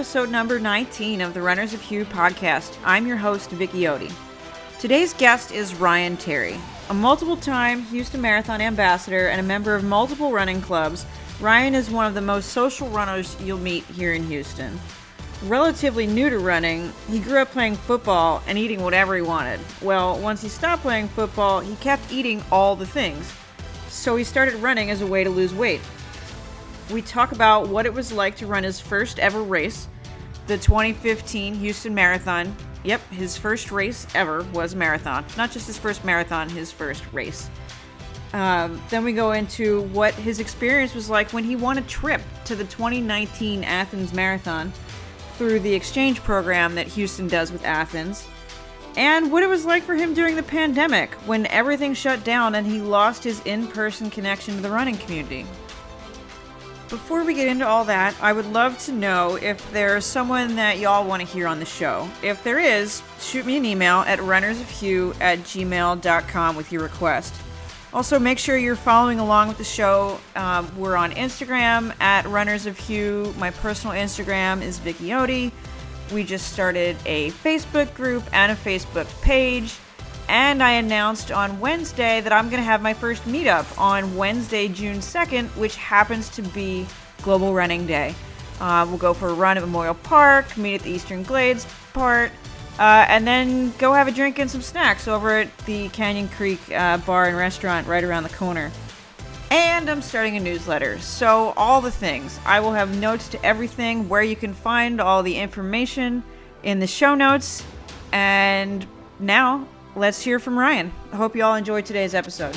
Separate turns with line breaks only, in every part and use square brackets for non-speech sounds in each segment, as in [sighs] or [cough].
episode number 19 of the Runners of Hugh podcast. I'm your host, Vicky Odie. Today's guest is Ryan Terry, a multiple time Houston Marathon ambassador and a member of multiple running clubs. Ryan is one of the most social runners you'll meet here in Houston. Relatively new to running, he grew up playing football and eating whatever he wanted. Well, once he stopped playing football, he kept eating all the things. So he started running as a way to lose weight. We talk about what it was like to run his first ever race, the 2015 Houston Marathon. Yep, his first race ever was marathon. Not just his first marathon, his first race. Um, then we go into what his experience was like when he won a trip to the 2019 Athens Marathon through the exchange program that Houston does with Athens, and what it was like for him during the pandemic when everything shut down and he lost his in person connection to the running community. Before we get into all that, I would love to know if there's someone that y'all want to hear on the show. If there is, shoot me an email at runnersofhugh at gmail.com with your request. Also, make sure you're following along with the show. Um, we're on Instagram at Runners of Hugh. My personal Instagram is Vicky Odie. We just started a Facebook group and a Facebook page. And I announced on Wednesday that I'm going to have my first meetup on Wednesday, June 2nd, which happens to be Global Running Day. Uh, we'll go for a run at Memorial Park, meet at the Eastern Glades part, uh, and then go have a drink and some snacks over at the Canyon Creek uh, Bar and Restaurant right around the corner. And I'm starting a newsletter, so all the things. I will have notes to everything, where you can find all the information in the show notes. And now let's hear from Ryan. I hope you all enjoyed today's episode.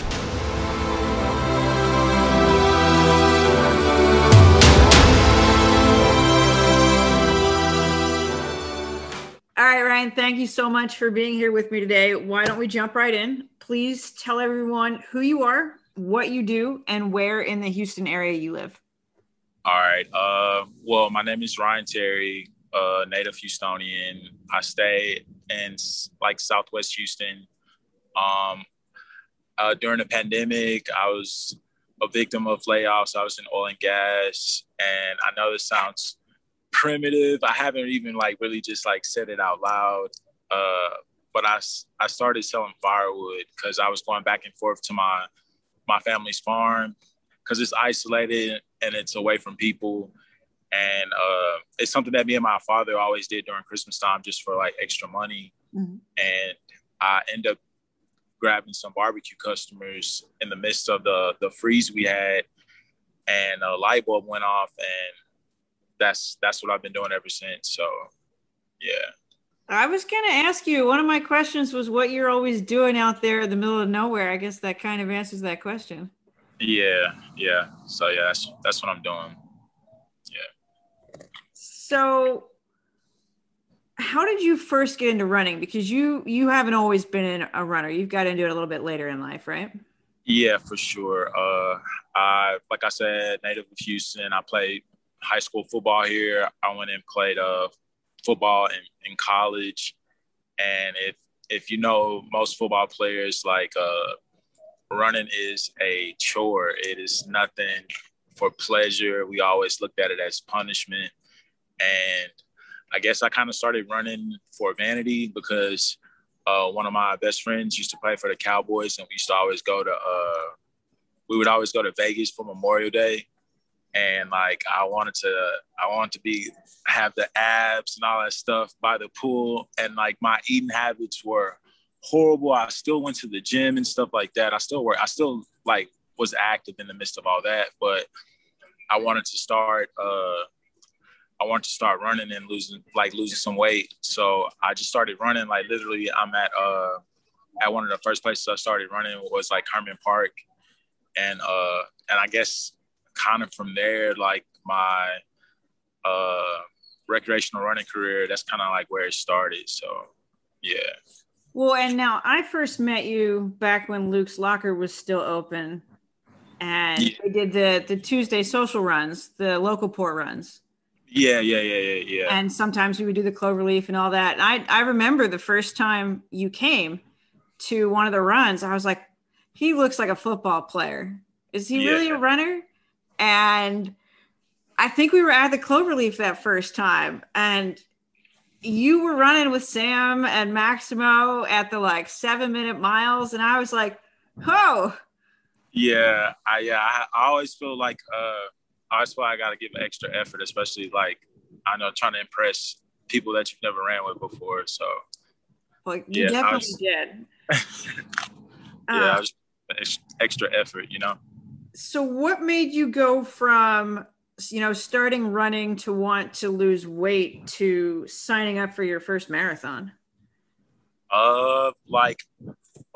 All right, Ryan, thank you so much for being here with me today. Why don't we jump right in? Please tell everyone who you are, what you do, and where in the Houston area you live.
All right. Uh, well, my name is Ryan Terry, uh, native Houstonian. I stay in like Southwest Houston. Um, uh, during the pandemic, I was a victim of layoffs. I was in oil and gas, and I know this sounds primitive. I haven't even like really just like said it out loud. Uh, but I, I started selling firewood because I was going back and forth to my my family's farm because it's isolated and it's away from people. And uh, it's something that me and my father always did during Christmas time just for like extra money. Mm-hmm. And I end up grabbing some barbecue customers in the midst of the the freeze we had, and a light bulb went off, and that's that's what I've been doing ever since. So, yeah.
I was going to ask you. One of my questions was what you're always doing out there in the middle of nowhere. I guess that kind of answers that question.
Yeah, yeah. So yeah, that's that's what I'm doing.
So, how did you first get into running? Because you you haven't always been a runner. You've got into it a little bit later in life, right?
Yeah, for sure. Uh, I like I said, native of Houston. I played high school football here. I went and played uh, football in, in college. And if if you know most football players, like uh, running is a chore. It is nothing for pleasure. We always looked at it as punishment. And I guess I kind of started running for vanity because uh, one of my best friends used to play for the Cowboys, and we used to always go to. Uh, we would always go to Vegas for Memorial Day, and like I wanted to I wanted to be have the abs and all that stuff by the pool and like my eating habits were horrible. I still went to the gym and stuff like that. I still work I still like was active in the midst of all that, but I wanted to start uh I wanted to start running and losing like losing some weight. So I just started running like literally I'm at uh at one of the first places I started running was like Hermann Park and uh and I guess kind of from there, like my uh, recreational running career, that's kind of like where it started. So, yeah.
Well, and now I first met you back when Luke's Locker was still open, and yeah. we did the the Tuesday social runs, the local port runs.
Yeah, yeah, yeah, yeah, yeah.
And sometimes we would do the cloverleaf and all that. And I I remember the first time you came to one of the runs, I was like, he looks like a football player. Is he yeah. really a runner? And I think we were at the Cloverleaf that first time, and you were running with Sam and Maximo at the like seven minute miles, and I was like, "Oh,
yeah, I yeah, I, I always feel like uh, I why I got to give extra effort, especially like I know trying to impress people that you've never ran with before. So,
like you yeah, definitely was, did. [laughs]
yeah, uh, was extra effort, you know.
So, what made you go from you know, starting running to want to lose weight to signing up for your first marathon?
Uh, like,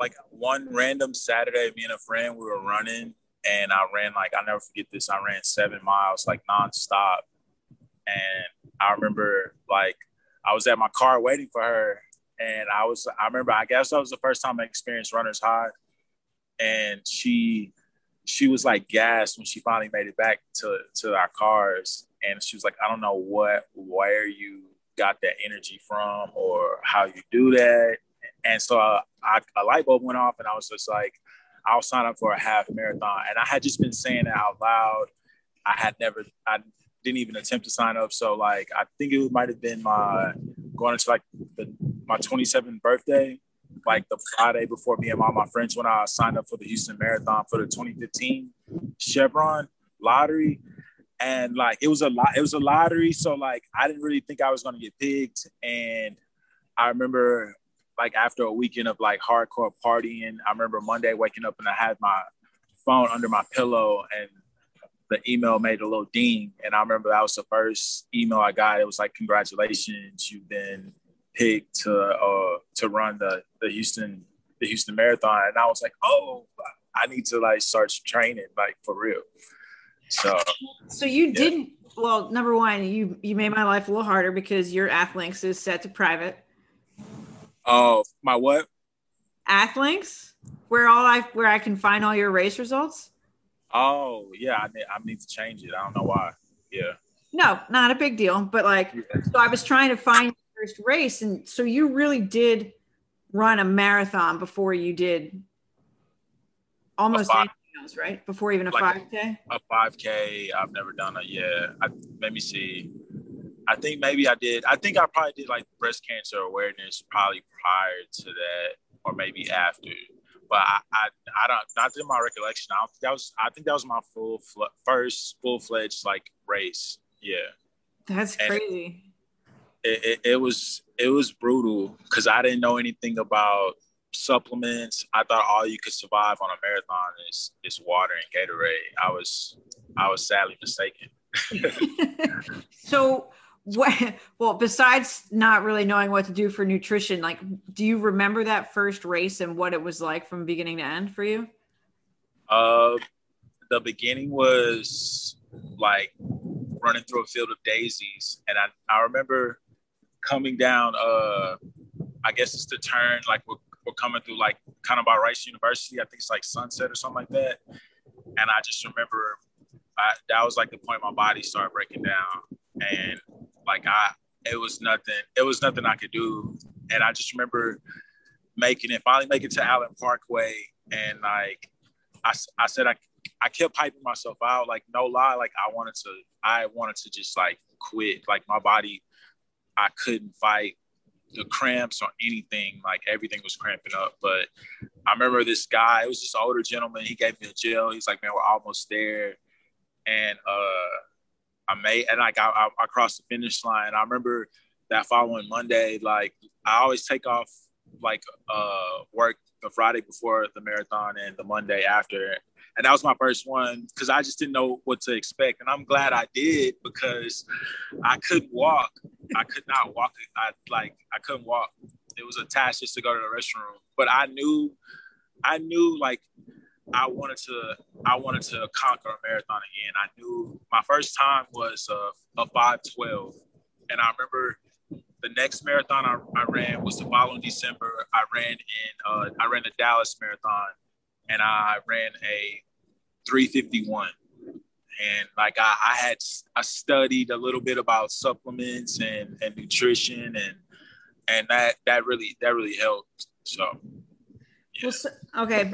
like one random Saturday, me and a friend, we were running, and I ran like I never forget this. I ran seven miles like nonstop, and I remember like I was at my car waiting for her, and I was I remember I guess that was the first time I experienced runner's high, and she she was like gassed when she finally made it back to to our cars, and she was like, I don't know what where you got that energy from or how you do that. And so uh, I, a light bulb went off, and I was just like, I'll sign up for a half marathon. And I had just been saying it out loud. I had never, I didn't even attempt to sign up. So like, I think it might have been my going into like the, my 27th birthday like the Friday before me and all my friends when I signed up for the Houston Marathon for the 2015 Chevron lottery. And like it was a lot, it was a lottery. So like I didn't really think I was gonna get picked. And I remember like after a weekend of like hardcore partying, I remember Monday waking up and I had my phone under my pillow and the email made a little ding. And I remember that was the first email I got. It was like, congratulations, you've been picked to uh, to run the the Houston the Houston Marathon, and I was like, oh, I need to like start training like for real. So,
so you yeah. didn't. Well, number one, you you made my life a little harder because your Athlinks is set to private.
Oh, my what?
Athlinks, where all I where I can find all your race results.
Oh yeah, I need, I need to change it. I don't know why. Yeah.
No, not a big deal. But like, yeah. so I was trying to find first race. And so you really did run a marathon before you did almost anything else, right? Before even a like 5K?
A 5K. I've never done it. Yeah. I, let me see. I think maybe I did. I think I probably did like breast cancer awareness probably prior to that or maybe after. But I, I, I don't, not in my recollection. I don't think that was, I think that was my full, first full fledged like race. Yeah.
That's crazy
it, it, it was it was brutal because I didn't know anything about supplements. I thought all you could survive on a marathon is is water and Gatorade. I was I was sadly mistaken. [laughs]
so what [laughs] well besides not really knowing what to do for nutrition like do you remember that first race and what it was like from beginning to end for you
uh the beginning was like running through a field of daisies and i i remember coming down, uh, I guess it's the turn, like we're, we're coming through like kind of by Rice University. I think it's like Sunset or something like that. And I just remember I, that was like the point my body started breaking down. And like I, it was nothing, it was nothing I could do. And I just remember making it, finally making it to Allen Parkway. And like, I, I said, I, I kept hyping myself out. Like, no lie. Like I wanted to, I wanted to just like quit. Like my body I couldn't fight the cramps or anything. Like everything was cramping up. But I remember this guy, it was this older gentleman. He gave me a gel. He's like, man, we're almost there. And uh, I made, and like I, I, I crossed the finish line. I remember that following Monday, like I always take off like uh, work the Friday before the marathon and the Monday after and that was my first one because I just didn't know what to expect. And I'm glad I did because I couldn't walk. I could not walk. I like I couldn't walk. It was a task just to go to the restroom. But I knew, I knew like I wanted to I wanted to conquer a marathon again. I knew my first time was a, a 512. And I remember the next marathon I, I ran was the following December. I ran in uh, I ran the Dallas marathon and I ran a 351 and like I, I, had I studied a little bit about supplements and, and nutrition and and that that really that really helped. So.
Well, so, okay,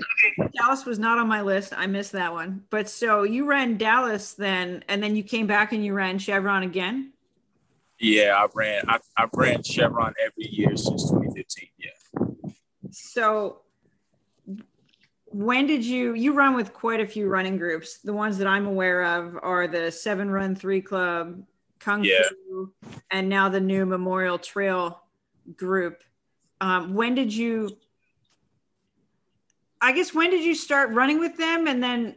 Dallas was not on my list. I missed that one. But so you ran Dallas then, and then you came back and you ran Chevron again.
Yeah, I ran. I, I ran Chevron every year since 2015. Yeah.
So when did you you run with quite a few running groups the ones that i'm aware of are the seven run three club kung yeah. fu and now the new memorial trail group um, when did you i guess when did you start running with them and then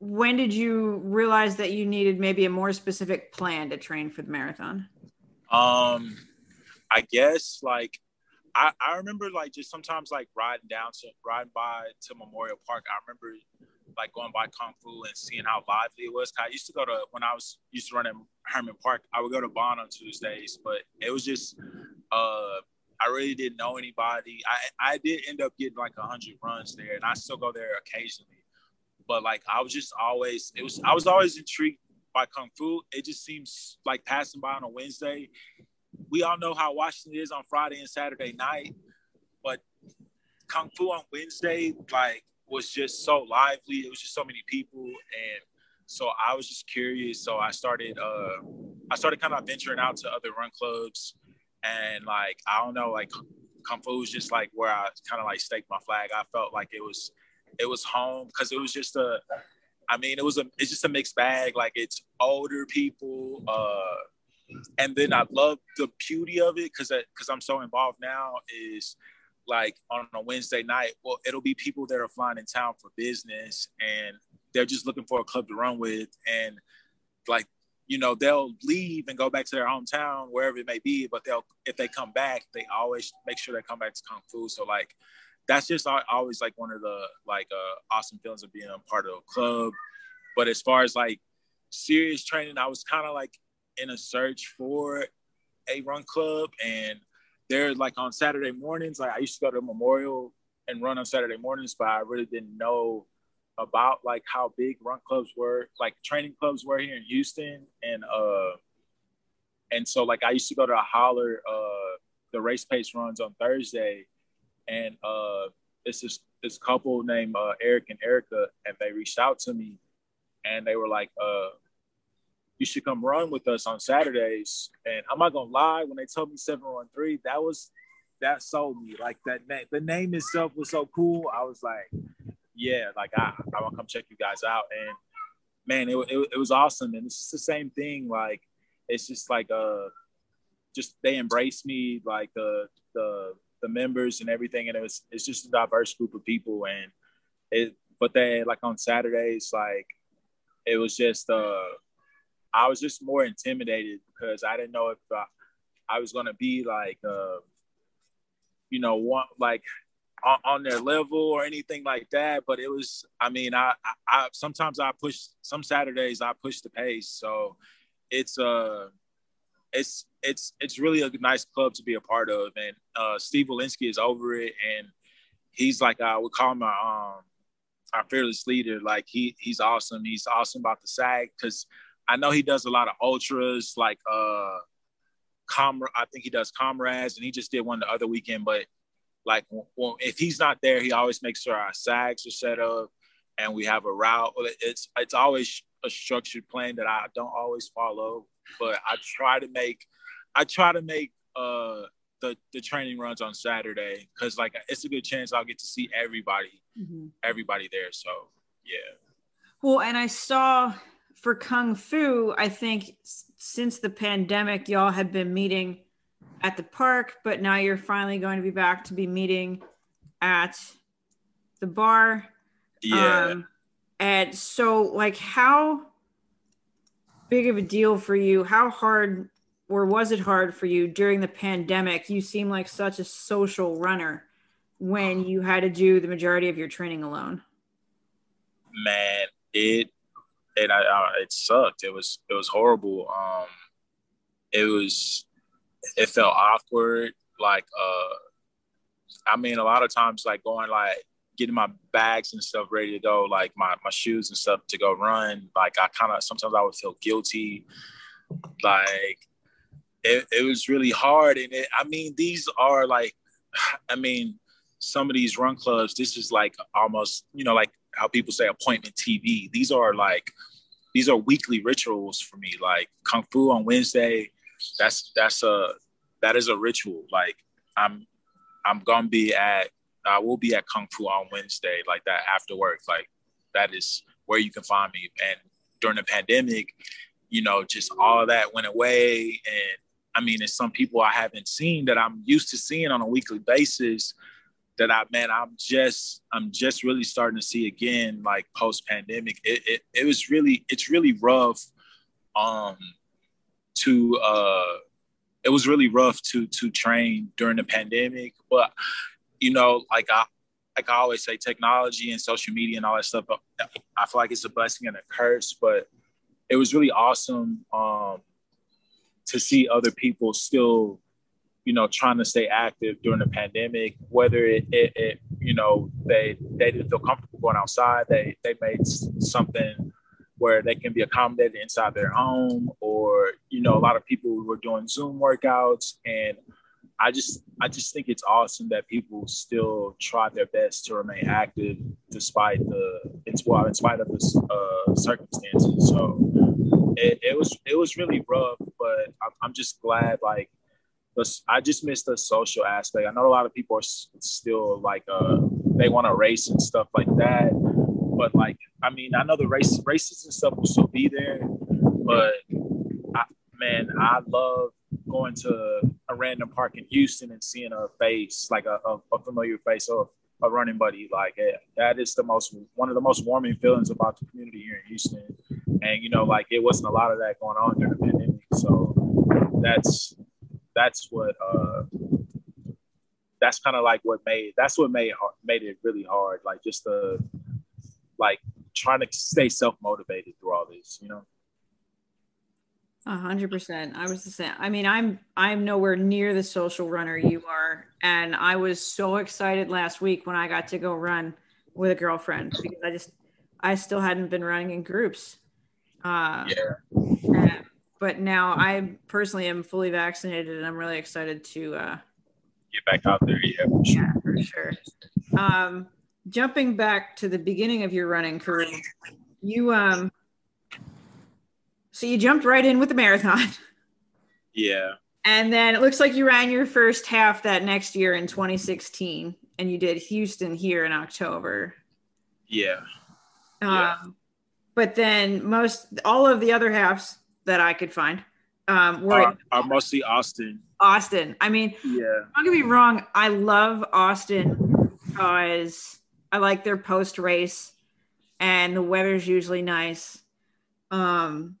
when did you realize that you needed maybe a more specific plan to train for the marathon
um i guess like I, I remember like just sometimes like riding down to riding by to Memorial Park. I remember like going by Kung Fu and seeing how lively it was. I used to go to when I was used to run at Hermann Park. I would go to Bond on Tuesdays, but it was just uh I really didn't know anybody. I I did end up getting like a hundred runs there, and I still go there occasionally. But like I was just always it was I was always intrigued by Kung Fu. It just seems like passing by on a Wednesday we all know how Washington is on Friday and Saturday night, but Kung Fu on Wednesday, like, was just so lively. It was just so many people, and so I was just curious. So I started, uh, I started kind of venturing out to other run clubs, and like, I don't know, like, Kung Fu was just like where I kind of like staked my flag. I felt like it was, it was home because it was just a, I mean, it was a, it's just a mixed bag. Like, it's older people, uh and then I love the beauty of it because because I'm so involved now is like on a Wednesday night. Well, it'll be people that are flying in town for business and they're just looking for a club to run with, and like you know they'll leave and go back to their hometown wherever it may be, but they'll if they come back, they always make sure they come back to Kung Fu. So like that's just always like one of the like uh, awesome feelings of being a part of a club. But as far as like serious training, I was kind of like in a search for a run club and they're like on Saturday mornings. Like I used to go to Memorial and run on Saturday mornings, but I really didn't know about like how big run clubs were, like training clubs were here in Houston. And uh and so like I used to go to a holler uh the race pace runs on Thursday and uh it's this this couple named uh, Eric and Erica and they reached out to me and they were like uh you should come run with us on Saturdays. And I'm not gonna lie, when they told me 713, that was that sold me. Like that name, the name itself was so cool. I was like, yeah, like I, I want to come check you guys out. And man, it, it, it was awesome. And it's just the same thing. Like it's just like uh, just they embraced me, like the the the members and everything. And it was it's just a diverse group of people. And it, but then like on Saturdays, like it was just uh I was just more intimidated because I didn't know if uh, I was gonna be like, uh, you know, one like on, on, their level or anything like that. But it was, I mean, I, I, I, sometimes I push. Some Saturdays I push the pace, so it's uh, it's it's it's really a nice club to be a part of. And uh, Steve Walensky is over it, and he's like I would call him our um our fearless leader. Like he he's awesome. He's awesome about the SAG because I know he does a lot of ultras, like uh, com. I think he does comrades, and he just did one the other weekend. But like, well, if he's not there, he always makes sure our sags are set up, and we have a route. It's it's always a structured plan that I don't always follow, but I try to make I try to make uh the the training runs on Saturday because like it's a good chance I'll get to see everybody mm-hmm. everybody there. So yeah.
Well, and I saw for Kung Fu, I think since the pandemic, y'all have been meeting at the park, but now you're finally going to be back to be meeting at the bar.
Yeah. Um,
and so, like, how big of a deal for you? How hard, or was it hard for you during the pandemic? You seem like such a social runner when [sighs] you had to do the majority of your training alone.
Man, it and I, I, it sucked. It was it was horrible. Um, it was it felt awkward. Like uh, I mean, a lot of times, like going like getting my bags and stuff ready to go, like my my shoes and stuff to go run. Like I kind of sometimes I would feel guilty. Like it, it was really hard, and it, I mean, these are like, [sighs] I mean, some of these run clubs, this is like almost, you know, like how people say appointment TV. These are like, these are weekly rituals for me. Like Kung Fu on Wednesday, that's that's a that is a ritual. Like I'm I'm gonna be at I will be at Kung Fu on Wednesday, like that after work. Like that is where you can find me. And during the pandemic, you know, just all that went away. And I mean, it's some people I haven't seen that I'm used to seeing on a weekly basis that I man, I'm just I'm just really starting to see again, like post pandemic. It, it it was really it's really rough um to uh it was really rough to to train during the pandemic. But you know, like I like I always say, technology and social media and all that stuff. I feel like it's a blessing and a curse, but it was really awesome um, to see other people still, you know, trying to stay active during the pandemic. Whether it, it, it you know, they they didn't feel comfortable going outside, they they made something where they can be accommodated inside their home, or you know, a lot of people were doing Zoom workouts and I just I just think it's awesome that people still try their best to remain active despite the well in spite of the uh, circumstances. So it, it, was it was really rough, but I'm, I'm just glad like I just miss the social aspect. I know a lot of people are still like uh they want to race and stuff like that, but like I mean I know the race races and stuff will still be there, but I, man I love going to a random park in Houston and seeing a face, like a, a, a familiar face or a running buddy, like it, that is the most one of the most warming feelings about the community here in Houston. And you know, like it wasn't a lot of that going on during the pandemic, so that's that's what uh that's kind of like what made that's what made made it really hard, like just the like trying to stay self motivated through all this, you know.
A hundred percent. I was the same. I mean, I'm I'm nowhere near the social runner you are, and I was so excited last week when I got to go run with a girlfriend because I just I still hadn't been running in groups.
Uh, yeah.
but now I personally am fully vaccinated, and I'm really excited to uh,
get back out there. Yeah, for sure.
Yeah, for sure. Um, jumping back to the beginning of your running career, you um so you jumped right in with the marathon. [laughs]
Yeah.
And then it looks like you ran your first half that next year in 2016, and you did Houston here in October.
Yeah.
Um, yeah. But then most all of the other halves that I could find um, were
are, are mostly Austin.
Austin. I mean,
yeah.
Don't get me wrong. I love Austin because I like their post race, and the weather's usually nice. Um,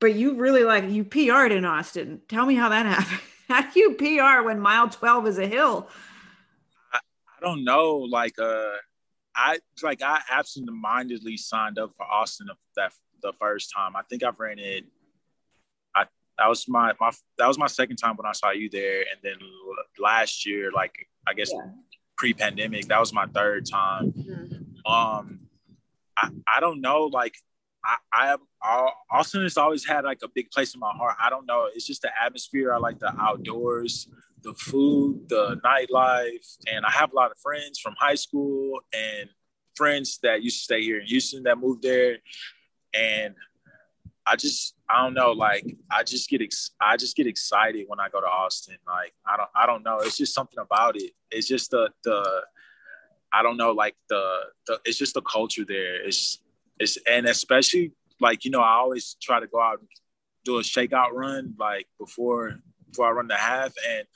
but you really like you PR'd in Austin. Tell me how that [laughs] happened. How do you PR when mile 12 is a hill?
I, I don't know. Like uh I like I absentmindedly signed up for Austin that the first time. I think I've ran it. I that was my my that was my second time when I saw you there, and then last year, like I guess yeah. pre-pandemic, that was my third time. Mm-hmm. Um, I I don't know. Like I, I have Austin has always had like a big place in my heart. I don't know. It's just the atmosphere. I like the outdoors, the food, the nightlife, and I have a lot of friends from high school and friends that used to stay here in Houston that moved there, and I just I don't know. Like I just get ex- I just get excited when I go to Austin. Like I don't I don't know. It's just something about it. It's just the the I don't know. Like the the it's just the culture there. It's it's and especially like you know I always try to go out and do a shakeout run like before before I run the half and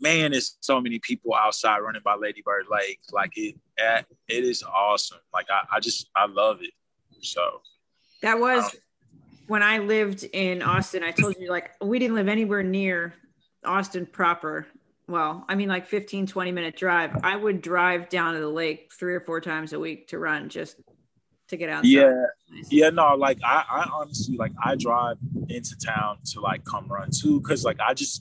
man it's so many people outside running by Lady Bird Lake like it it is awesome like I, I just I love it so
that was um, when I lived in Austin I told you like we didn't live anywhere near Austin proper well i mean like 15 20 minute drive i would drive down to the lake three or four times a week to run just to get out.
Yeah, yeah, no, like I, I honestly like I drive into town to like come run too, because like I just,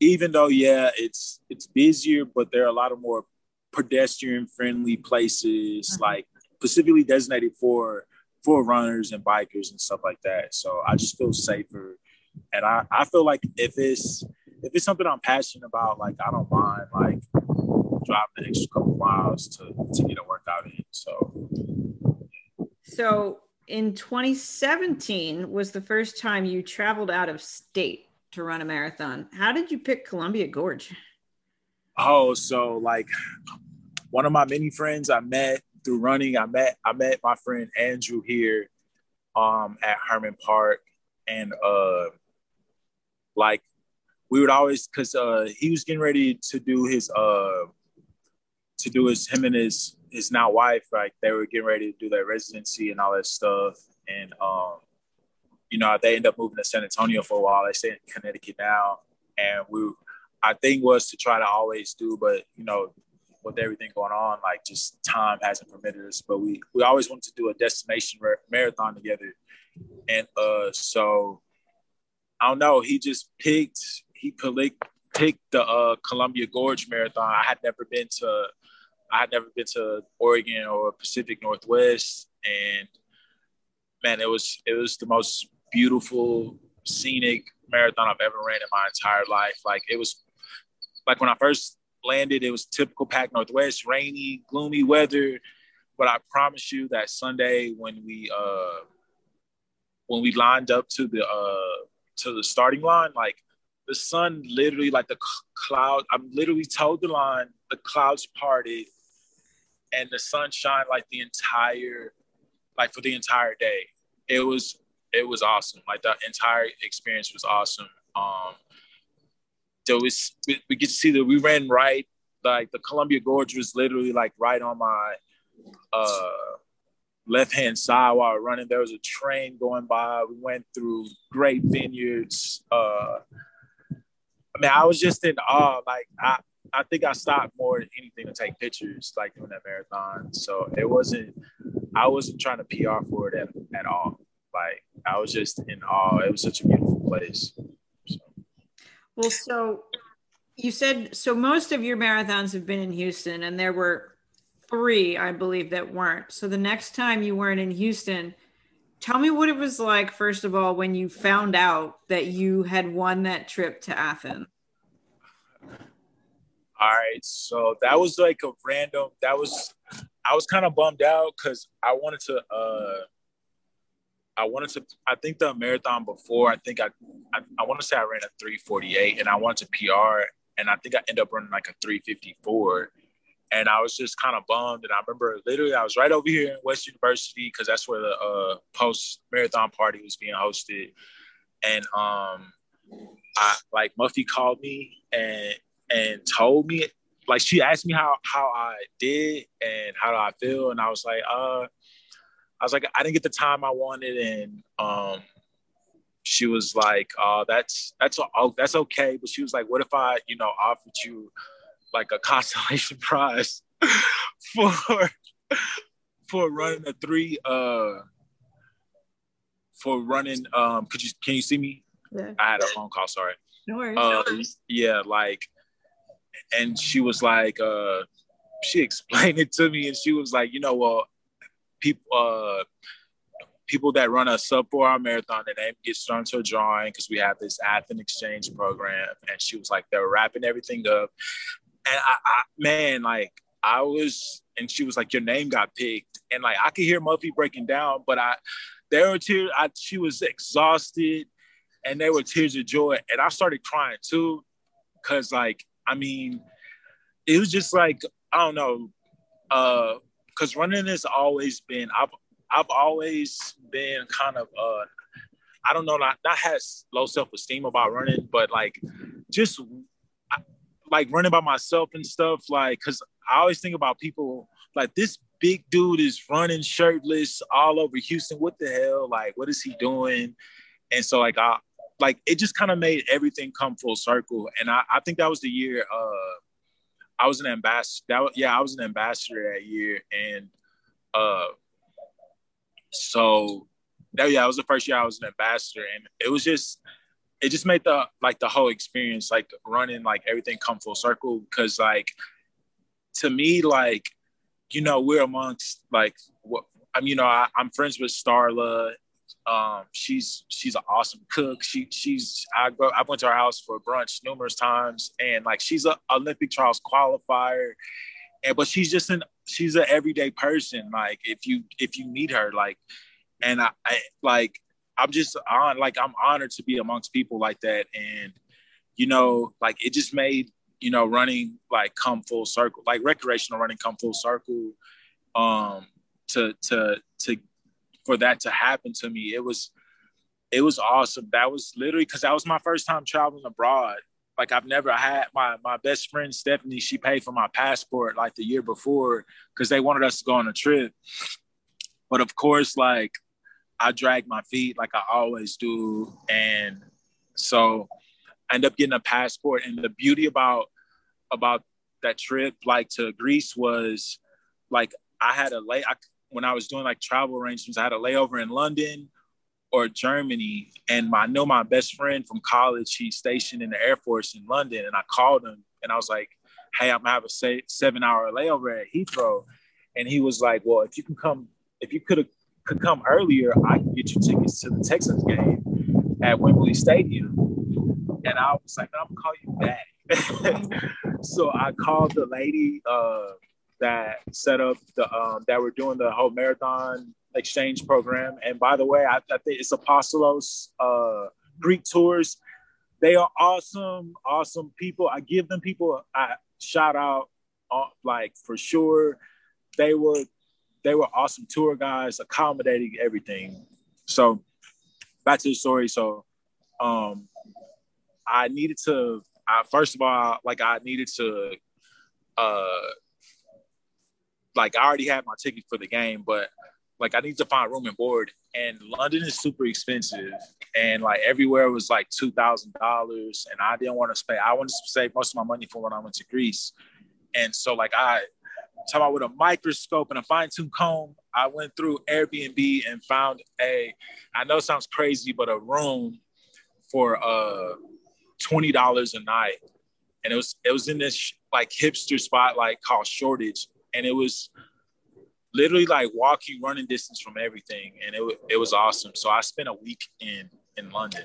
even though yeah, it's it's busier, but there are a lot of more pedestrian friendly places, mm-hmm. like specifically designated for for runners and bikers and stuff like that. So I just feel safer, and I I feel like if it's if it's something I'm passionate about, like I don't mind like driving an extra couple miles to to get a workout in. So
so in 2017 was the first time you traveled out of state to run a marathon. How did you pick Columbia Gorge?
Oh, so like one of my many friends I met through running, I met I met my friend Andrew here um at Hermann Park. And uh like we would always because uh he was getting ready to do his uh to do his him and his his now wife like they were getting ready to do their residency and all that stuff. And um you know they end up moving to San Antonio for a while. They stay in Connecticut now. And we our thing was to try to always do but you know with everything going on like just time hasn't permitted us but we we always wanted to do a destination marathon together and uh so I don't know he just picked he picked the uh, Columbia Gorge Marathon. I had never been to, I had never been to Oregon or Pacific Northwest, and man, it was it was the most beautiful, scenic marathon I've ever ran in my entire life. Like it was, like when I first landed, it was typical Pac Northwest, rainy, gloomy weather. But I promise you that Sunday when we uh when we lined up to the uh to the starting line, like the sun literally like the cloud i'm literally told the line the clouds parted and the sun shined like the entire like for the entire day. It was it was awesome. Like the entire experience was awesome. Um there was we, we get to see that we ran right like the columbia gorge was literally like right on my uh left hand side while we running there was a train going by we went through great vineyards uh I mean, I was just in awe. Like I, I think I stopped more than anything to take pictures, like doing that marathon. So it wasn't. I wasn't trying to PR for it at, at all. Like I was just in awe. It was such a beautiful place.
Well, so you said so. Most of your marathons have been in Houston, and there were three, I believe, that weren't. So the next time you weren't in Houston tell me what it was like first of all when you found out that you had won that trip to athens
all right so that was like a random that was i was kind of bummed out because i wanted to uh i wanted to i think the marathon before i think i i, I want to say i ran a 348 and i wanted to pr and i think i ended up running like a 354 and I was just kind of bummed. And I remember literally I was right over here in West University because that's where the uh, post marathon party was being hosted. And um, I like Muffy called me and and told me like she asked me how how I did and how do I feel, and I was like, uh, I was like, I didn't get the time I wanted, and um, she was like, uh, that's that's oh, that's okay, but she was like, what if I you know offered you like a [laughs] consolation prize [laughs] for for running a three uh for running um could you can you see me yeah. i had a phone call sorry
no worries, uh, no worries.
yeah like and she was like uh she [laughs] explained it to me and she was like you know well people uh people that run a sub four hour marathon and they get started to a drawing because we have this Athens exchange program. And she was like, they're wrapping everything up and I, I, man, like I was, and she was like, your name got picked, and like I could hear Muffy breaking down, but I, there were tears. I, she was exhausted, and there were tears of joy, and I started crying too, cause like I mean, it was just like I don't know, uh, cause running has always been I've I've always been kind of uh, I don't know, not not has low self esteem about running, but like just like running by myself and stuff, like, cause I always think about people like this big dude is running shirtless all over Houston. What the hell? Like, what is he doing? And so like I like it just kind of made everything come full circle. And I, I think that was the year uh I was an ambassador. That yeah, I was an ambassador that year. And uh so that yeah, it was the first year I was an ambassador. And it was just it just made the like the whole experience like running like everything come full circle because like to me like you know we're amongst like what I'm you know I, am friends with Starla Um, she's she's an awesome cook. She she's I go I went to her house for brunch numerous times, and like she's a Olympic trials qualifier, and but she's just an she's an everyday person. Like if you if you meet her, like, and I, I like I'm just on like I'm honored to be amongst people like that, and you know like it just made you know running like come full circle, like recreational running come full circle. Um, to to to for that to happen to me, it was it was awesome. That was literally because that was my first time traveling abroad. Like I've never had my my best friend Stephanie. She paid for my passport like the year before because they wanted us to go on a trip. But of course, like I dragged my feet like I always do, and so I ended up getting a passport. And the beauty about about that trip, like to Greece, was like I had a late. When I was doing like travel arrangements, I had a layover in London or Germany. And my, I know my best friend from college, he's stationed in the Air Force in London. And I called him and I was like, hey, I'm gonna have a seven hour layover at Heathrow. And he was like, well, if you can come, if you could have could come earlier, I can get you tickets to the Texans game at Wembley Stadium. And I was like, I'm gonna call you back. [laughs] so I called the lady uh, that set up the um, that were doing the whole marathon exchange program. And by the way, I, I think it's Apostolos uh, Greek tours. They are awesome, awesome people. I give them people a shout out, uh, like for sure. They were they were awesome tour guys, accommodating everything. So back to the story. So um, I needed to. I, first of all, like I needed to uh, like I already had my ticket for the game, but like I need to find room and board. And London is super expensive, and like everywhere was like two thousand dollars, and I didn't want to spend. I wanted to save most of my money for when I went to Greece, and so like I talk about with a microscope and a fine tooth comb. I went through Airbnb and found a. I know sounds crazy, but a room for uh twenty dollars a night, and it was it was in this like hipster spot like called Shoreditch and it was literally like walking running distance from everything and it, it was awesome. So i spent a week in in london.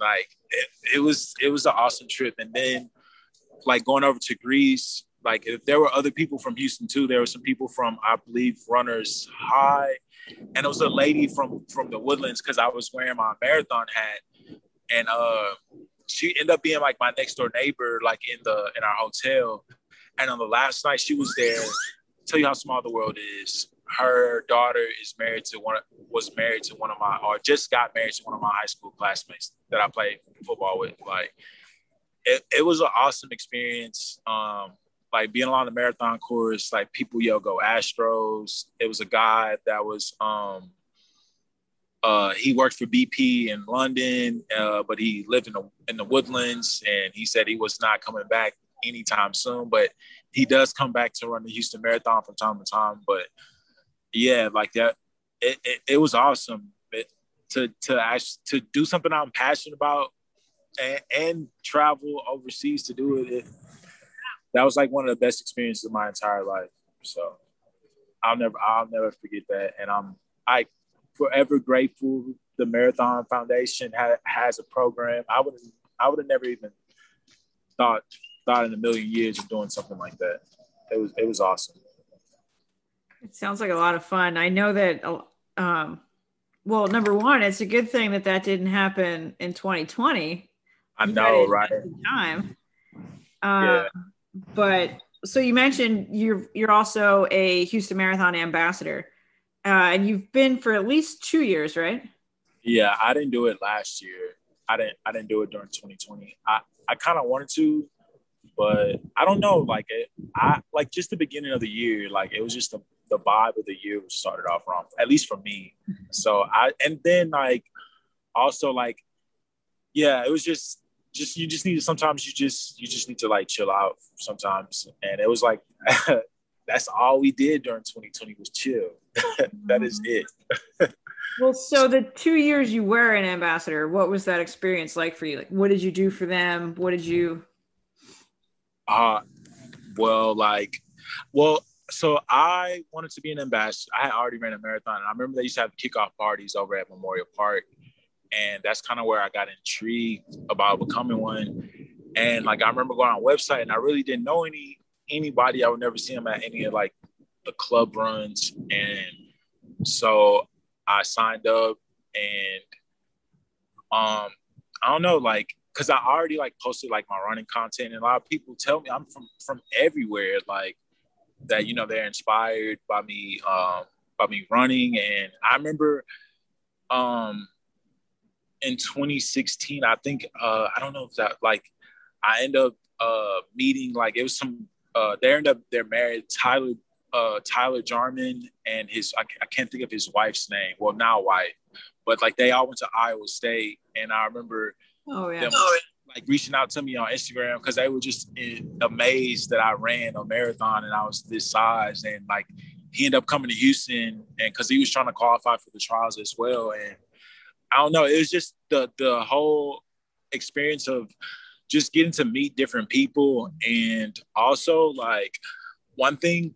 Like it, it was it was an awesome trip. And then like going over to greece like if there were other people from houston too there were some people from i believe runners high. And it was a lady from from the woodlands because i was wearing my marathon hat. And uh she ended up being like my next door neighbor like in the in our hotel and on the last night she was there, tell you how small the world is. Her daughter is married to one was married to one of my or just got married to one of my high school classmates that I played football with. Like it, it was an awesome experience. Um, like being along the marathon course, like people yell go Astros. It was a guy that was um uh, he worked for BP in London, uh, but he lived in the in the woodlands, and he said he was not coming back anytime soon. But he does come back to run the Houston Marathon from time to time. But yeah, like that, it, it, it was awesome it, to to to do something I'm passionate about and, and travel overseas to do it, it. That was like one of the best experiences of my entire life. So I'll never I'll never forget that, and I'm I forever grateful. The Marathon Foundation ha- has a program. I would I would have never even thought thought in a million years of doing something like that. It was it was awesome.
It sounds like a lot of fun. I know that. Um, well, number one, it's a good thing that that didn't happen in 2020.
I know, right?
Time. Uh, yeah. But so you mentioned you're you're also a Houston Marathon ambassador, uh, and you've been for at least two years, right?
Yeah, I didn't do it last year. I didn't. I didn't do it during 2020. I I kind of wanted to, but I don't know. Like it, I like just the beginning of the year. Like it was just the, the vibe of the year started off wrong, at least for me. So I and then like also like yeah, it was just just you just need to sometimes you just you just need to like chill out sometimes, and it was like. [laughs] that's all we did during 2020 was chill. [laughs] that is mm-hmm.
it. [laughs] well, so the two years you were an ambassador, what was that experience like for you? Like, what did you do for them? What did you
uh, well, like, well, so I wanted to be an ambassador. I had already ran a marathon. And I remember they used to have kickoff parties over at Memorial Park. And that's kind of where I got intrigued about becoming one. And like I remember going on website and I really didn't know any anybody. I would never see them at any of like the club runs. And so I signed up and um I don't know, like because I already like posted like my running content and a lot of people tell me I'm from from everywhere. Like that you know they're inspired by me um, by me running. And I remember um, in 2016, I think uh, I don't know if that like I end up uh, meeting like it was some uh, they end up they're married Tyler uh, Tyler Jarman and his I, I can't think of his wife's name. Well, now wife, but like they all went to Iowa State, and I remember
oh yeah.
Like reaching out to me on Instagram because they were just amazed that I ran a marathon and I was this size. And like he ended up coming to Houston and because he was trying to qualify for the trials as well. And I don't know, it was just the the whole experience of just getting to meet different people and also like one thing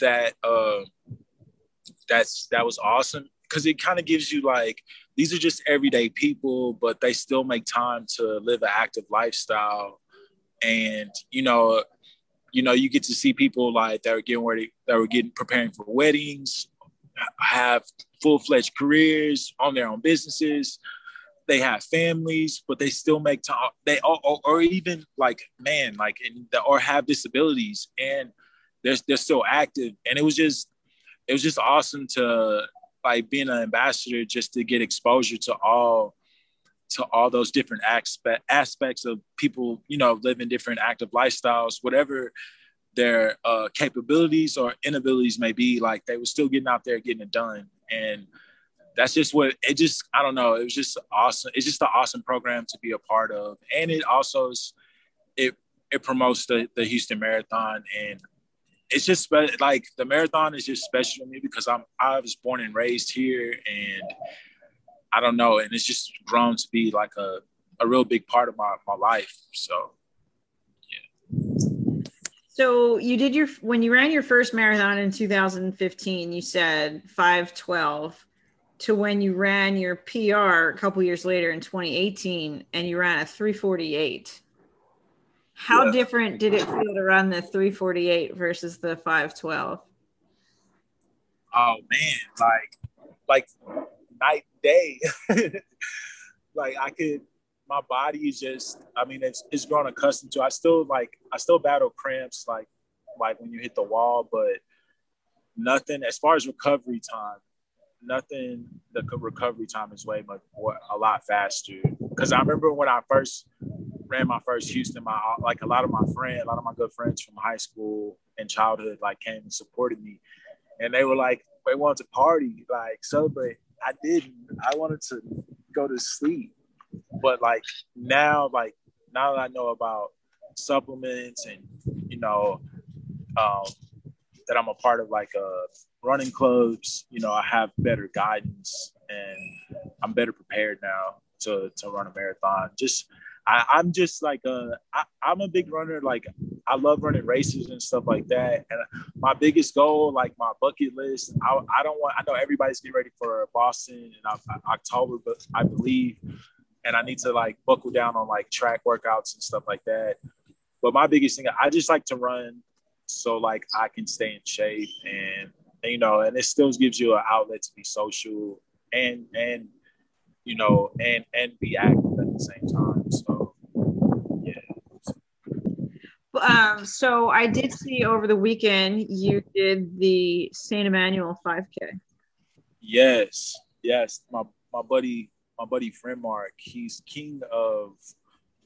that uh that's that was awesome because it kind of gives you like these are just everyday people, but they still make time to live an active lifestyle. And you know, you know, you get to see people like that are getting ready, that were getting preparing for weddings, have full fledged careers, on their own businesses. They have families, but they still make time. They or, or, or even like man, like and or have disabilities, and they're they're still active. And it was just it was just awesome to like being an ambassador just to get exposure to all to all those different aspect, aspects of people, you know, living different active lifestyles, whatever their uh, capabilities or inabilities may be, like they were still getting out there getting it done. And that's just what it just, I don't know, it was just awesome. It's just an awesome program to be a part of. And it also is, it, it promotes the, the Houston Marathon and it's just like the marathon is just special to me because I'm I was born and raised here, and I don't know, and it's just grown to be like a a real big part of my my life. So,
yeah. So you did your when you ran your first marathon in 2015, you said 512 to when you ran your PR a couple years later in 2018 and you ran a 348. How yeah. different did it feel to run the 348 versus the 512?
Oh man, like like night day. [laughs] like I could my body is just I mean it's it's grown accustomed to. I still like I still battle cramps like like when you hit the wall, but nothing as far as recovery time, nothing the recovery time is way much more a lot faster. Cause I remember when I first ran my first Houston, my like a lot of my friends, a lot of my good friends from high school and childhood, like came and supported me, and they were like, they wanted to party, like celebrate. I didn't. I wanted to go to sleep, but like now, like now that I know about supplements and you know um, that I'm a part of like uh, running clubs, you know, I have better guidance and I'm better prepared now to to run a marathon. Just I, am just like a, I, I'm a big runner. Like I love running races and stuff like that. And my biggest goal, like my bucket list, I, I don't want. I know everybody's getting ready for Boston in October, but I believe, and I need to like buckle down on like track workouts and stuff like that. But my biggest thing, I just like to run so like I can stay in shape and, and you know, and it still gives you an outlet to be social and and you know, and and be active at the same time. So yeah.
Um, so I did see over the weekend you did the Saint Emmanuel 5K.
Yes, yes. My my buddy, my buddy friend Mark, he's king of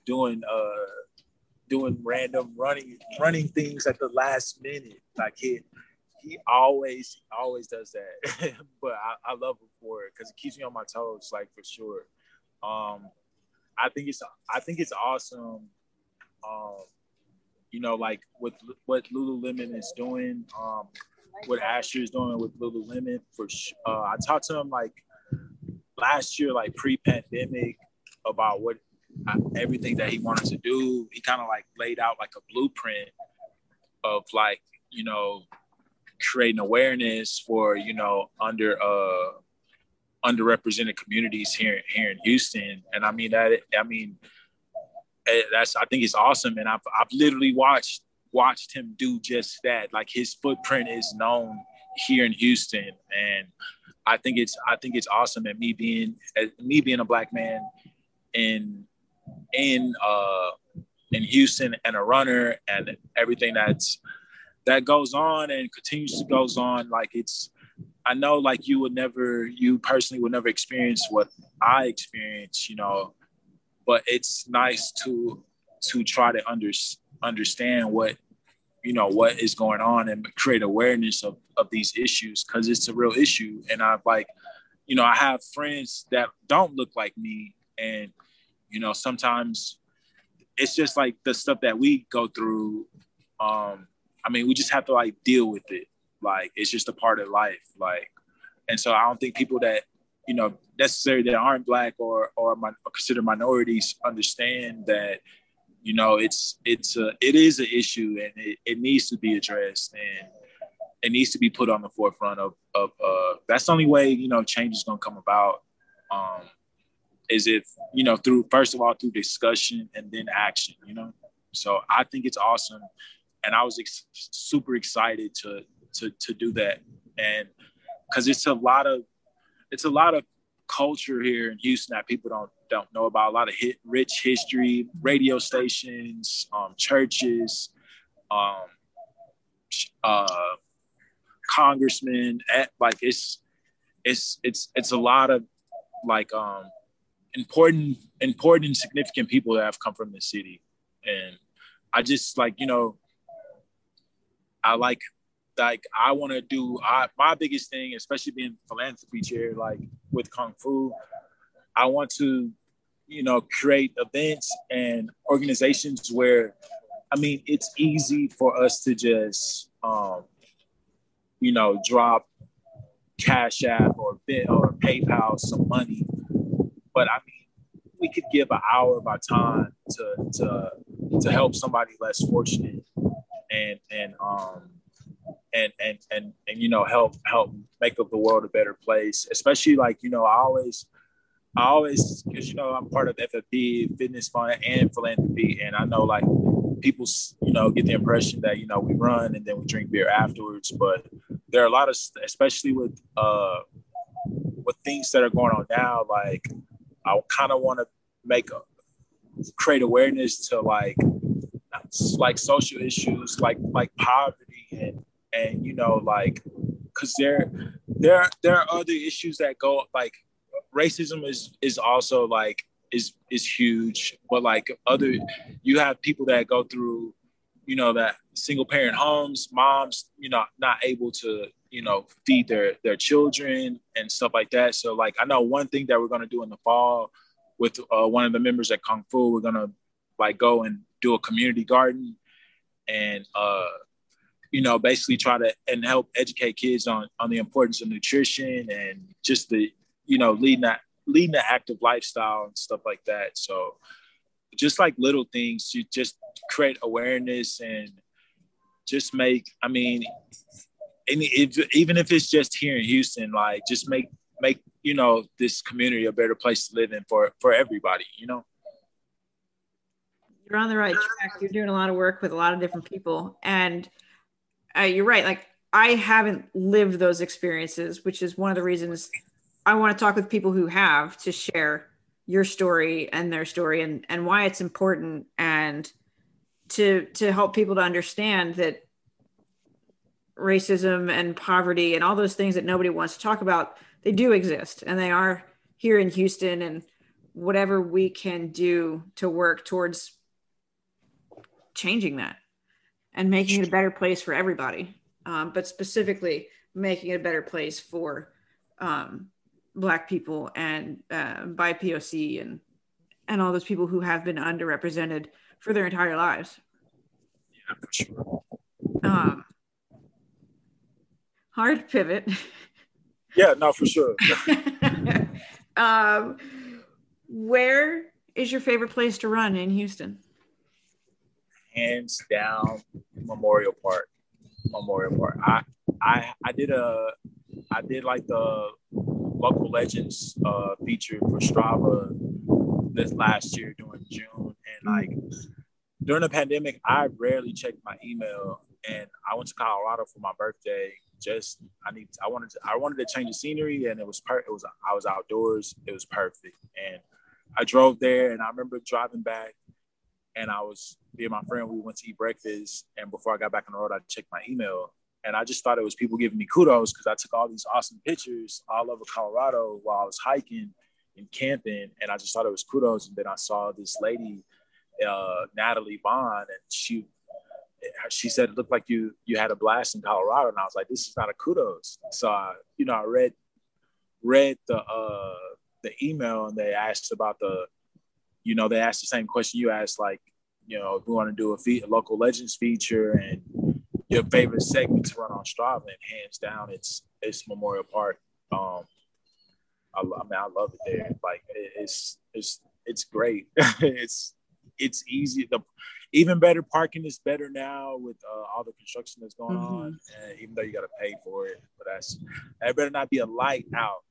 doing uh doing random running running things at the last minute. Like he he always always does that. [laughs] but I, I love him for it because it keeps me on my toes, like for sure. Um, I think it's I think it's awesome. Um, you know, like with what Lululemon is doing, um, what Asher is doing with Lululemon. For uh, I talked to him like last year, like pre-pandemic, about what uh, everything that he wanted to do. He kind of like laid out like a blueprint of like you know creating awareness for you know under uh underrepresented communities here here in Houston. And I mean that I mean that's I think it's awesome. And I've I've literally watched watched him do just that. Like his footprint is known here in Houston, and I think it's I think it's awesome. And me being me being a black man in in uh in Houston and a runner and everything that's that goes on and continues to goes on like it's I know like you would never, you personally would never experience what I experience. you know, but it's nice to to try to under, understand what you know what is going on and create awareness of of these issues because it's a real issue. And I've like you know I have friends that don't look like me. And you know sometimes it's just like the stuff that we go through um I mean we just have to like deal with it. Like it's just a part of life. Like, and so I don't think people that you know necessarily that aren't black or or, my, or consider minorities understand that you know it's it's a it is an issue and it, it needs to be addressed and it needs to be put on the forefront of of uh that's the only way you know change is going to come about um is if you know through first of all through discussion and then action you know? So i think it's awesome and i was ex- super excited to to to do that, and because it's a lot of it's a lot of culture here in Houston that people don't don't know about. A lot of hit, rich history, radio stations, um, churches, um, uh, congressmen. At, eh, like it's it's it's it's a lot of like um, important important and significant people that have come from the city, and I just like you know I like like I want to do I, my biggest thing, especially being philanthropy chair, like with Kung Fu, I want to, you know, create events and organizations where, I mean, it's easy for us to just, um, you know, drop Cash App or Bit or PayPal some money, but I mean, we could give an hour of our time to to to help somebody less fortunate. And and um and and and and you know help help make up the world a better place especially like you know i always i always because you know i'm part of ffp fitness fund and philanthropy and i know like people you know get the impression that you know we run and then we drink beer afterwards but there are a lot of especially with uh with things that are going on now like i kind of want to make a create awareness to like like social issues like like poverty and and you know like because there there there are other issues that go like racism is is also like is is huge but like other you have people that go through you know that single parent homes moms you know not able to you know feed their their children and stuff like that. So like i know one thing that we're going to do in the fall with uh, one of the members at kung fu we're going to like go and do a community garden and uh you know, basically try to and help educate kids on on the importance of nutrition and just the, you know, leading that leading an active lifestyle and stuff like that. So just like little things to just create awareness and just make, I mean, and if, even if it's just here in Houston, like just make make you know this community a better place to live in for for everybody, you know.
You're on the right track. You're doing a lot of work with a lot of different people, and uh, you're right. Like I haven't lived those experiences, which is one of the reasons I want to talk with people who have to share your story and their story and and why it's important and to to help people to understand that racism and poverty and all those things that nobody wants to talk about they do exist and they are here in Houston and whatever we can do to work towards changing that and making it a better place for everybody, um, but specifically making it a better place for um, Black people and uh, BIPOC and and all those people who have been underrepresented for their entire lives.
Yeah, for sure.
Um, hard pivot.
Yeah, no, for sure. [laughs]
um, where is your favorite place to run in Houston?
Hands down Memorial Park. Memorial Park. I I I did a I did like the local legends uh, feature for Strava this last year during June, and like during the pandemic, I rarely checked my email, and I went to Colorado for my birthday. Just I need I wanted to I wanted to change the scenery, and it was per it was I was outdoors. It was perfect, and I drove there, and I remember driving back, and I was me and my friend. We went to eat breakfast, and before I got back on the road, I checked my email, and I just thought it was people giving me kudos because I took all these awesome pictures all over Colorado while I was hiking and camping, and I just thought it was kudos. And then I saw this lady, uh, Natalie Bond, and she she said it looked like you you had a blast in Colorado, and I was like, this is not a kudos. So I, you know, I read read the uh, the email, and they asked about the, you know, they asked the same question you asked, like, you know, if we want to do a, fe- a local legends feature and your favorite segment to run on Strava, and hands down, it's it's Memorial Park. Um, I, I mean, I love it there. Like, it, it's it's it's great. [laughs] it's it's easy. The even better parking is better now with uh, all the construction that's going mm-hmm. on. And even though you got to pay for it, but that's that better not be a light out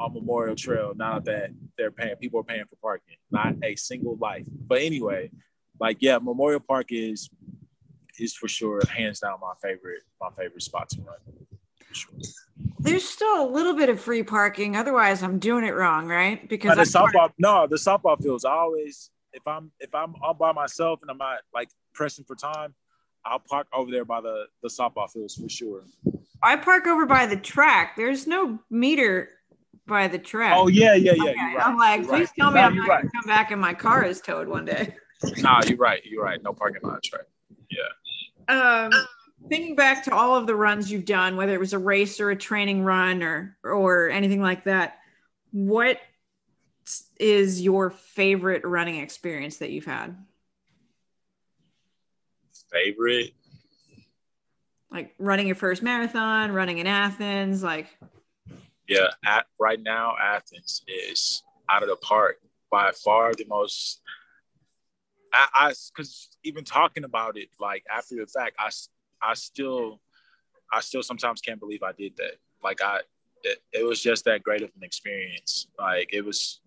on Memorial Trail. Now that they're paying, people are paying for parking, not a single light. But anyway, like yeah, Memorial Park is is for sure hands down my favorite my favorite spot to run. Sure.
There's still a little bit of free parking. Otherwise, I'm doing it wrong, right? Because
the softball, no, the softball fields. I always, if I'm if I'm all by myself and I'm not like pressing for time, I'll park over there by the the softball fields for sure.
I park over by the track. There's no meter by the track.
Oh yeah, yeah, yeah. Okay.
Right. I'm like, please right. tell me no, I'm not right. gonna come back and my car is towed one day.
Nah, you're right. You're right. No parking lot right?
Yeah. Um, thinking back to all of the runs you've done, whether it was a race or a training run or or anything like that, what is your favorite running experience that you've had?
Favorite?
Like running your first marathon, running in Athens, like
yeah, at right now Athens is out of the park by far the most I because even talking about it like after the fact I I still I still sometimes can't believe I did that like I it, it was just that great of an experience like it was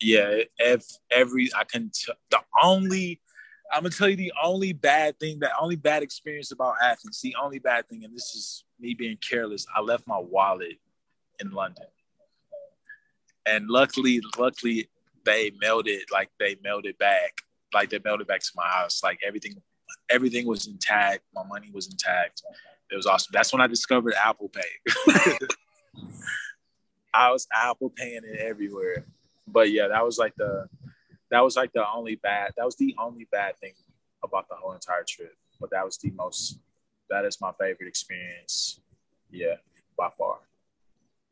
yeah if every I can t- the only I'm gonna tell you the only bad thing that only bad experience about Athens the only bad thing and this is me being careless I left my wallet in London. And luckily, luckily they mailed it like they mailed it back. Like they mailed it back to my house. Like everything, everything was intact. My money was intact. It was awesome. That's when I discovered Apple Pay. [laughs] I was Apple paying it everywhere. But yeah, that was like the that was like the only bad that was the only bad thing about the whole entire trip. But that was the most that is my favorite experience. Yeah, by far.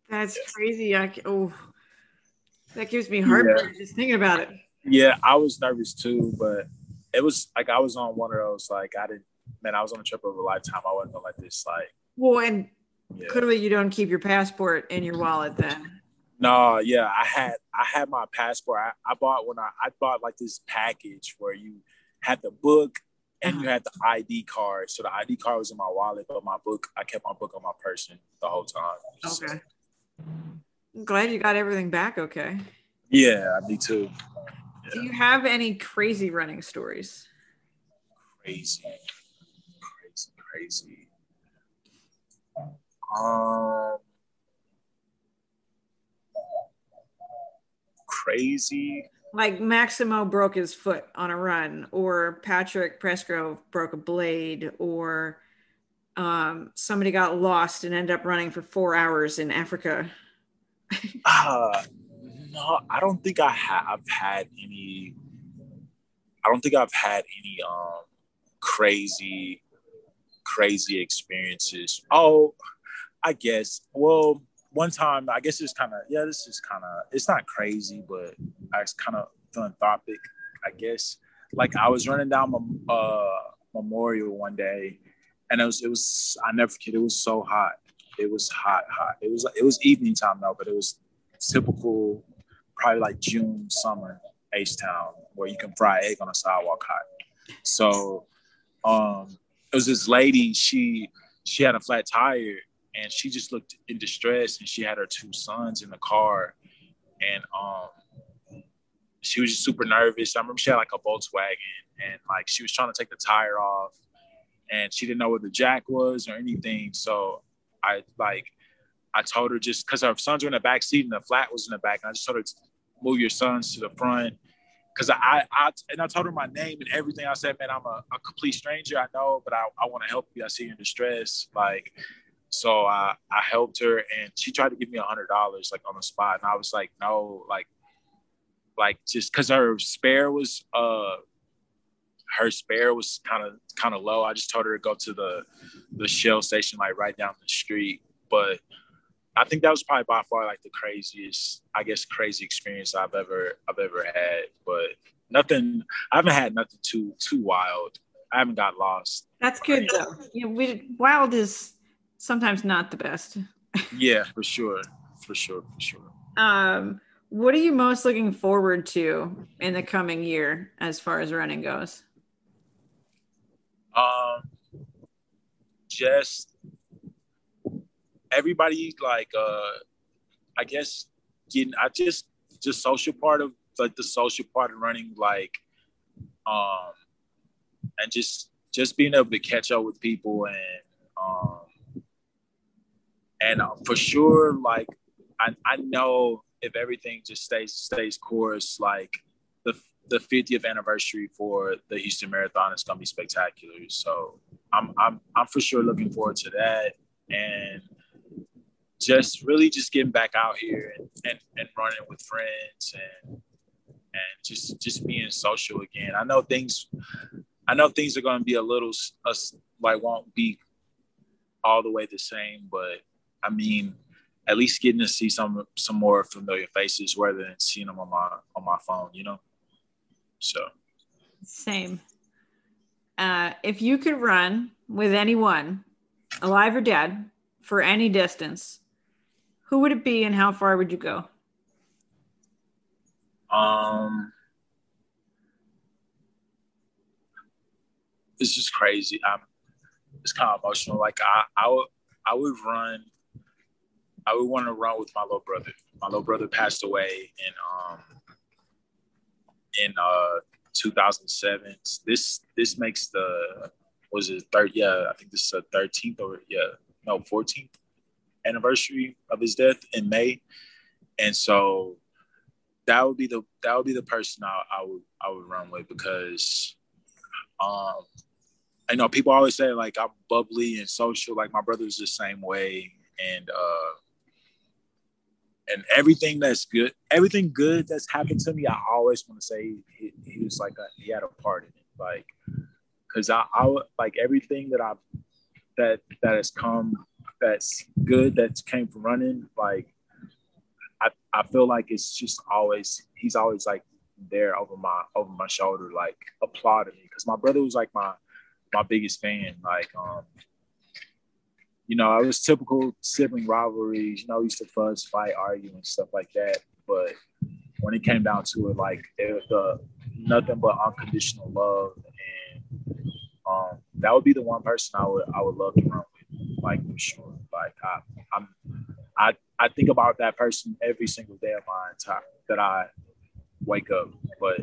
That's crazy. I oh, that gives me heartburn yeah. just thinking about it.
Yeah, I was nervous too, but it was like I was on one of those like I didn't. Man, I was on a trip of a lifetime. I wasn't gonna let this like.
Well, and yeah. clearly you don't keep your passport in your wallet then.
No, yeah, I had I had my passport. I, I bought when I I bought like this package where you had the book and you uh-huh. had the ID card. So the ID card was in my wallet, but my book I kept my book on my person the whole time.
Okay. So, I'm glad you got everything back okay.
Yeah, me too.
Do you have any crazy running stories?
Crazy, crazy, crazy. Um, crazy.
Like Maximo broke his foot on a run, or Patrick Presgrove broke a blade, or um, somebody got lost and ended up running for four hours in Africa?
uh, [laughs] no, I don't think I have had any. I don't think I've had any um crazy, crazy experiences. Oh, I guess. Well, one time, I guess it's kind of yeah. This is kind of it's not crazy, but it's kind of philanthropic, I guess. Like I was running down uh, Memorial one day, and it was it was I never forget. It was so hot. It was hot, hot. It was it was evening time though, but it was typical, probably like June, summer, H Town, where you can fry egg on a sidewalk hot. So, um, was this lady. She she had a flat tire, and she just looked in distress, and she had her two sons in the car, and um, she was just super nervous. I remember she had like a Volkswagen, and like she was trying to take the tire off, and she didn't know where the jack was or anything. So I like I told her just because her sons were in the back seat and the flat was in the back, and I just told her to move your sons to the front. Cause I, I and I told her my name and everything. I said, man, I'm a, a complete stranger. I know, but I, I want to help you. I see you in distress. Like, so I, I helped her and she tried to give me a hundred dollars like on the spot. And I was like, no, like, like just cause her spare was, uh, her spare was kind of, kind of low. I just told her to go to the, the Shell station, like right down the street. But I think that was probably by far like the craziest, I guess, crazy experience I've ever I've ever had. But nothing, I haven't had nothing too too wild. I haven't got lost.
That's good though. Yeah, we, wild is sometimes not the best.
yeah, for sure, for sure, for sure.
Um, what are you most looking forward to in the coming year as far as running goes?
Um, just everybody like uh I guess getting I just just social part of like the social part of running like um and just just being able to catch up with people and um and uh, for sure like I, I know if everything just stays stays course like the the 50th anniversary for the Houston Marathon is gonna be spectacular. So I'm I'm I'm for sure looking forward to that. And just really just getting back out here and, and, and running with friends and and just just being social again. I know things I know things are going to be a little uh, like won't be all the way the same, but I mean, at least getting to see some some more familiar faces rather than seeing them on my on my phone, you know. So
same. Uh, if you could run with anyone, alive or dead, for any distance, who would it be and how far would you go?
Um, it's just crazy. I'm, it's kind of emotional. Like I, I would, I would run. I would want to run with my little brother. My little brother passed away in um in uh 2007. This this makes the was it third? Yeah, I think this is the 13th or yeah, no 14th anniversary of his death in May, and so that would be the that would be the person I, I would I would run with because um I know people always say like I'm bubbly and social. Like my brother's the same way. And uh and everything that's good everything good that's happened to me I always want to say he, he was like a, he had a part in it. Like because I, I like everything that I that that has come that's good that came from running, like I, I feel like it's just always he's always like there over my over my shoulder, like applauding me. Cause my brother was like my my biggest fan. Like um, you know, I was typical sibling rivalries, you know, used to fuss, fight, argue and stuff like that. But when it came down to it, like it was uh, nothing but unconditional love and um, that would be the one person I would I would love to run like for sure. Like I, I'm, I, I think about that person every single day of my entire that I wake up. But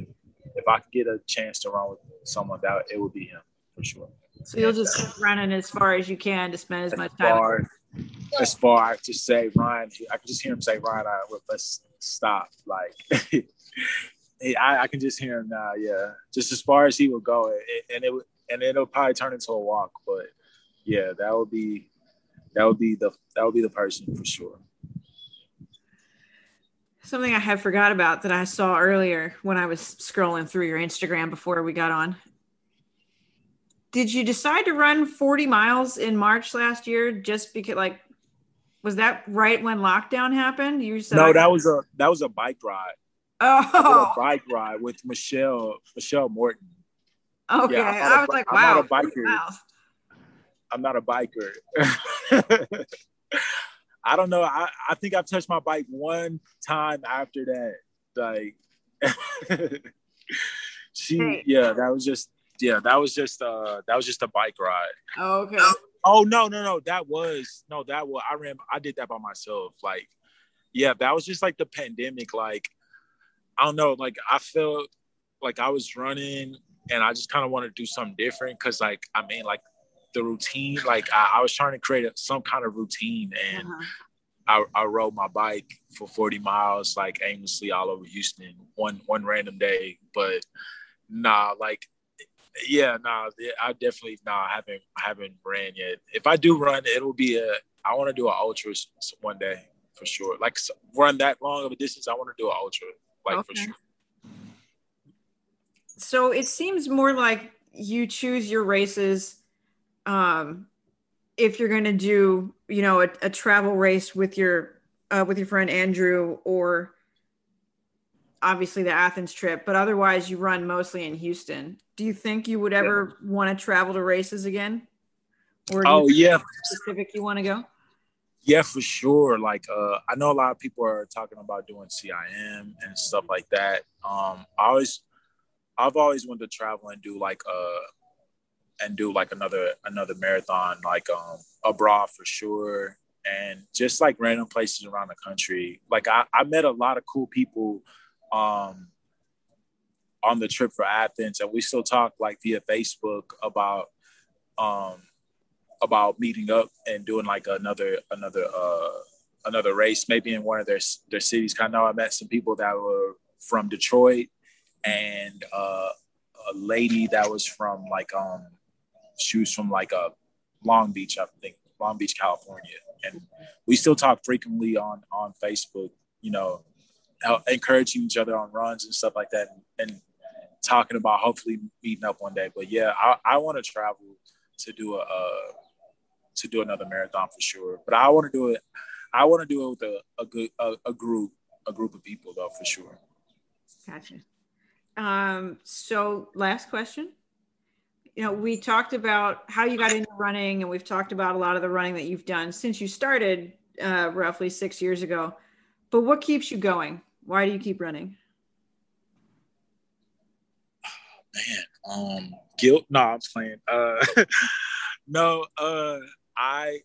if I could get a chance to run with someone, that it would be him for sure.
So you'll just keep running as far as you can to spend as, as much time.
As far, as far I just say Ryan, I can just hear him say Ryan, I, let's stop. Like [laughs] I, I, can just hear him now. Yeah, just as far as he would go, it, and it would, and it'll probably turn into a walk. But yeah, that would be that would be the that would be the person for sure.
Something I had forgot about that I saw earlier when I was scrolling through your Instagram before we got on. Did you decide to run 40 miles in March last year just because like was that right when lockdown happened? You
said No, that was a that was a bike ride.
Oh,
a bike ride with Michelle Michelle Morton.
Okay, yeah, I, was a, like, wow, I'm not a biker.
I'm not a biker. [laughs] I don't know. I, I think I've touched my bike one time after that. Like [laughs] she hey. yeah, that was just yeah, that was just uh that was just a bike ride.
Oh, okay.
Oh no, no, no. That was no, that was I ran I did that by myself. Like, yeah, that was just like the pandemic. Like, I don't know, like I felt like I was running and I just kind of wanted to do something different because like I mean like the routine, like I, I was trying to create a, some kind of routine and uh-huh. I, I rode my bike for 40 miles like aimlessly all over Houston one one random day. But nah, like yeah, nah, I definitely nah, I haven't I haven't ran yet. If I do run, it'll be a I want to do an ultra one day for sure. Like run that long of a distance, I want to do an ultra like okay. for sure.
So it seems more like you choose your races um if you're going to do, you know, a, a travel race with your uh, with your friend Andrew or obviously the Athens trip, but otherwise you run mostly in Houston. Do you think you would ever yeah. want to travel to races again?
Or oh yeah,
specific you want to go?
Yeah, for sure. Like uh, I know a lot of people are talking about doing CIM and stuff like that. Um, I always, I've always wanted to travel and do like uh, and do like another another marathon like um abroad for sure. And just like random places around the country. Like i, I met a lot of cool people um on the trip for athens and we still talk like via facebook about um about meeting up and doing like another another uh another race maybe in one of their their cities. I know i met some people that were from detroit and uh a lady that was from like um was from like a Long Beach, I think, Long Beach, California, and we still talk frequently on on Facebook. You know, encouraging each other on runs and stuff like that, and, and talking about hopefully meeting up one day. But yeah, I, I want to travel to do a to do another marathon for sure. But I want to do it. I want to do it with a, a good a, a, group a group of people though for sure.
Gotcha. Um, so last question you know, we talked about how you got into running, and we've talked about a lot of the running that you've done since you started uh, roughly six years ago. But what keeps you going? Why do you keep running?
man, um, guilt. No, I'm playing. Uh, [laughs] no, uh, I,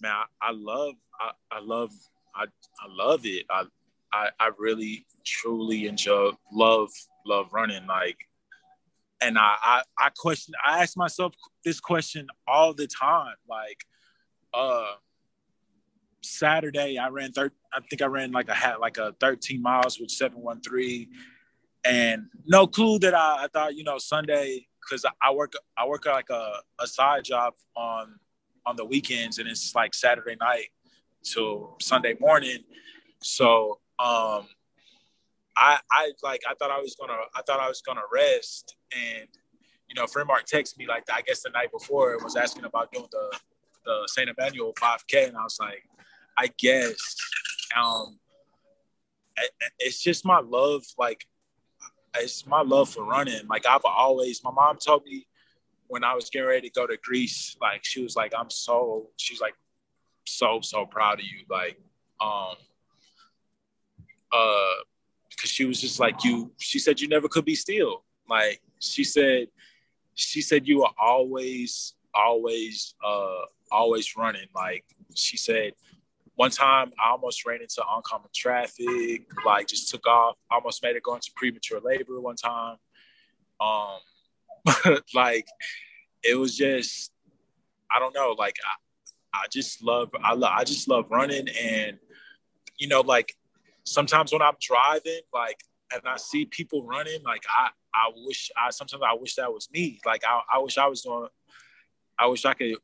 man, I, I love, I, I love, I, I love it. I, I, I really, truly enjoy, love, love running. Like, and I, I I question I ask myself this question all the time. Like uh Saturday I ran thir- I think I ran like a hat like a 13 miles with 713 and no clue that I, I thought, you know, Sunday because I work I work like a, a side job on on the weekends and it's like Saturday night till Sunday morning. So um I, I like I thought I was gonna I thought I was gonna rest. And you know friend Mark texted me like I guess the night before was asking about doing the the Saint Emmanuel 5K and I was like I guess um it's just my love like it's my love for running. Like I've always my mom told me when I was getting ready to go to Greece like she was like I'm so she's like so so proud of you. Like um uh because she was just like you. She said you never could be still. Like she said, she said you were always, always, uh, always running. Like she said, one time I almost ran into oncoming traffic. Like just took off. Almost made it go into premature labor one time. Um, [laughs] like it was just, I don't know. Like I, I just love, I love, I just love running and you know, like sometimes when I'm driving, like, and I see people running, like, I, I wish I sometimes I wish that was me. Like, I, I wish I was doing, I wish I could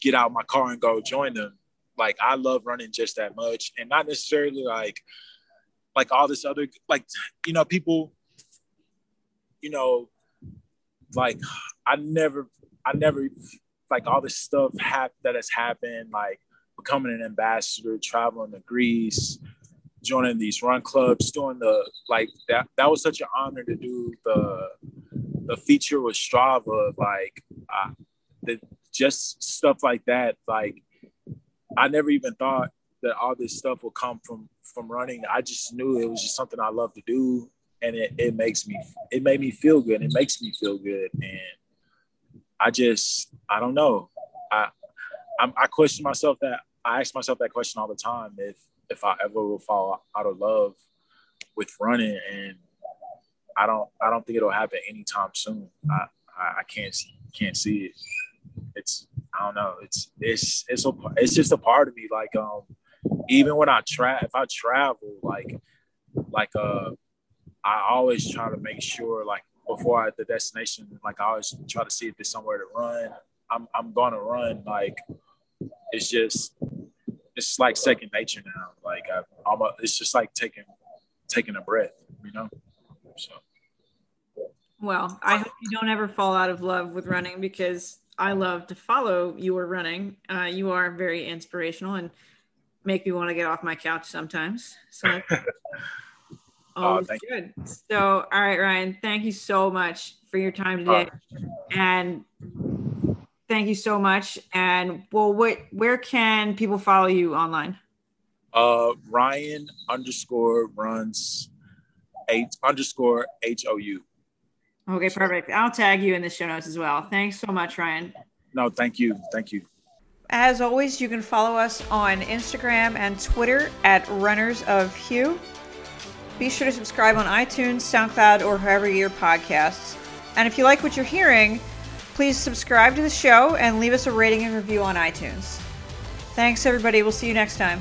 get out my car and go join them. Like, I love running just that much, and not necessarily like, like all this other, like, you know, people, you know, like, I never, I never, like, all this stuff hap- that has happened, like becoming an ambassador, traveling to Greece, joining these run clubs, doing the like that. That was such an honor to do the the feature with Strava, like uh, the just stuff like that. Like I never even thought that all this stuff would come from from running. I just knew it was just something I love to do, and it, it makes me it made me feel good. It makes me feel good, and I just I don't know. I I, I question myself that I ask myself that question all the time if if I ever will fall out of love with running, and I don't I don't think it'll happen anytime soon. I I, can't see can't see it. It's I don't know. It's it's it's a, it's just a part of me. Like um, even when I try, if I travel, like like uh, I always try to make sure like before I the destination, like I always try to see if there's somewhere to run. I'm I'm gonna run. Like it's just it's like second nature now. Like I, I'm it's just like taking taking a breath, you know. So.
Well, I hope you don't ever fall out of love with running because I love to follow your running. Uh, you are very inspirational and make me want to get off my couch sometimes. So, [laughs] oh, good. You. So, all right, Ryan, thank you so much for your time today, and thank you so much. And well, what where can people follow you online?
Uh, Ryan underscore runs eight underscore H O U.
Okay, perfect. I'll tag you in the show notes as well. Thanks so much, Ryan.
No, thank you. Thank you.
As always, you can follow us on Instagram and Twitter at Runners of Hugh. Be sure to subscribe on iTunes, SoundCloud, or wherever you hear podcasts. And if you like what you're hearing, please subscribe to the show and leave us a rating and review on iTunes. Thanks, everybody. We'll see you next time.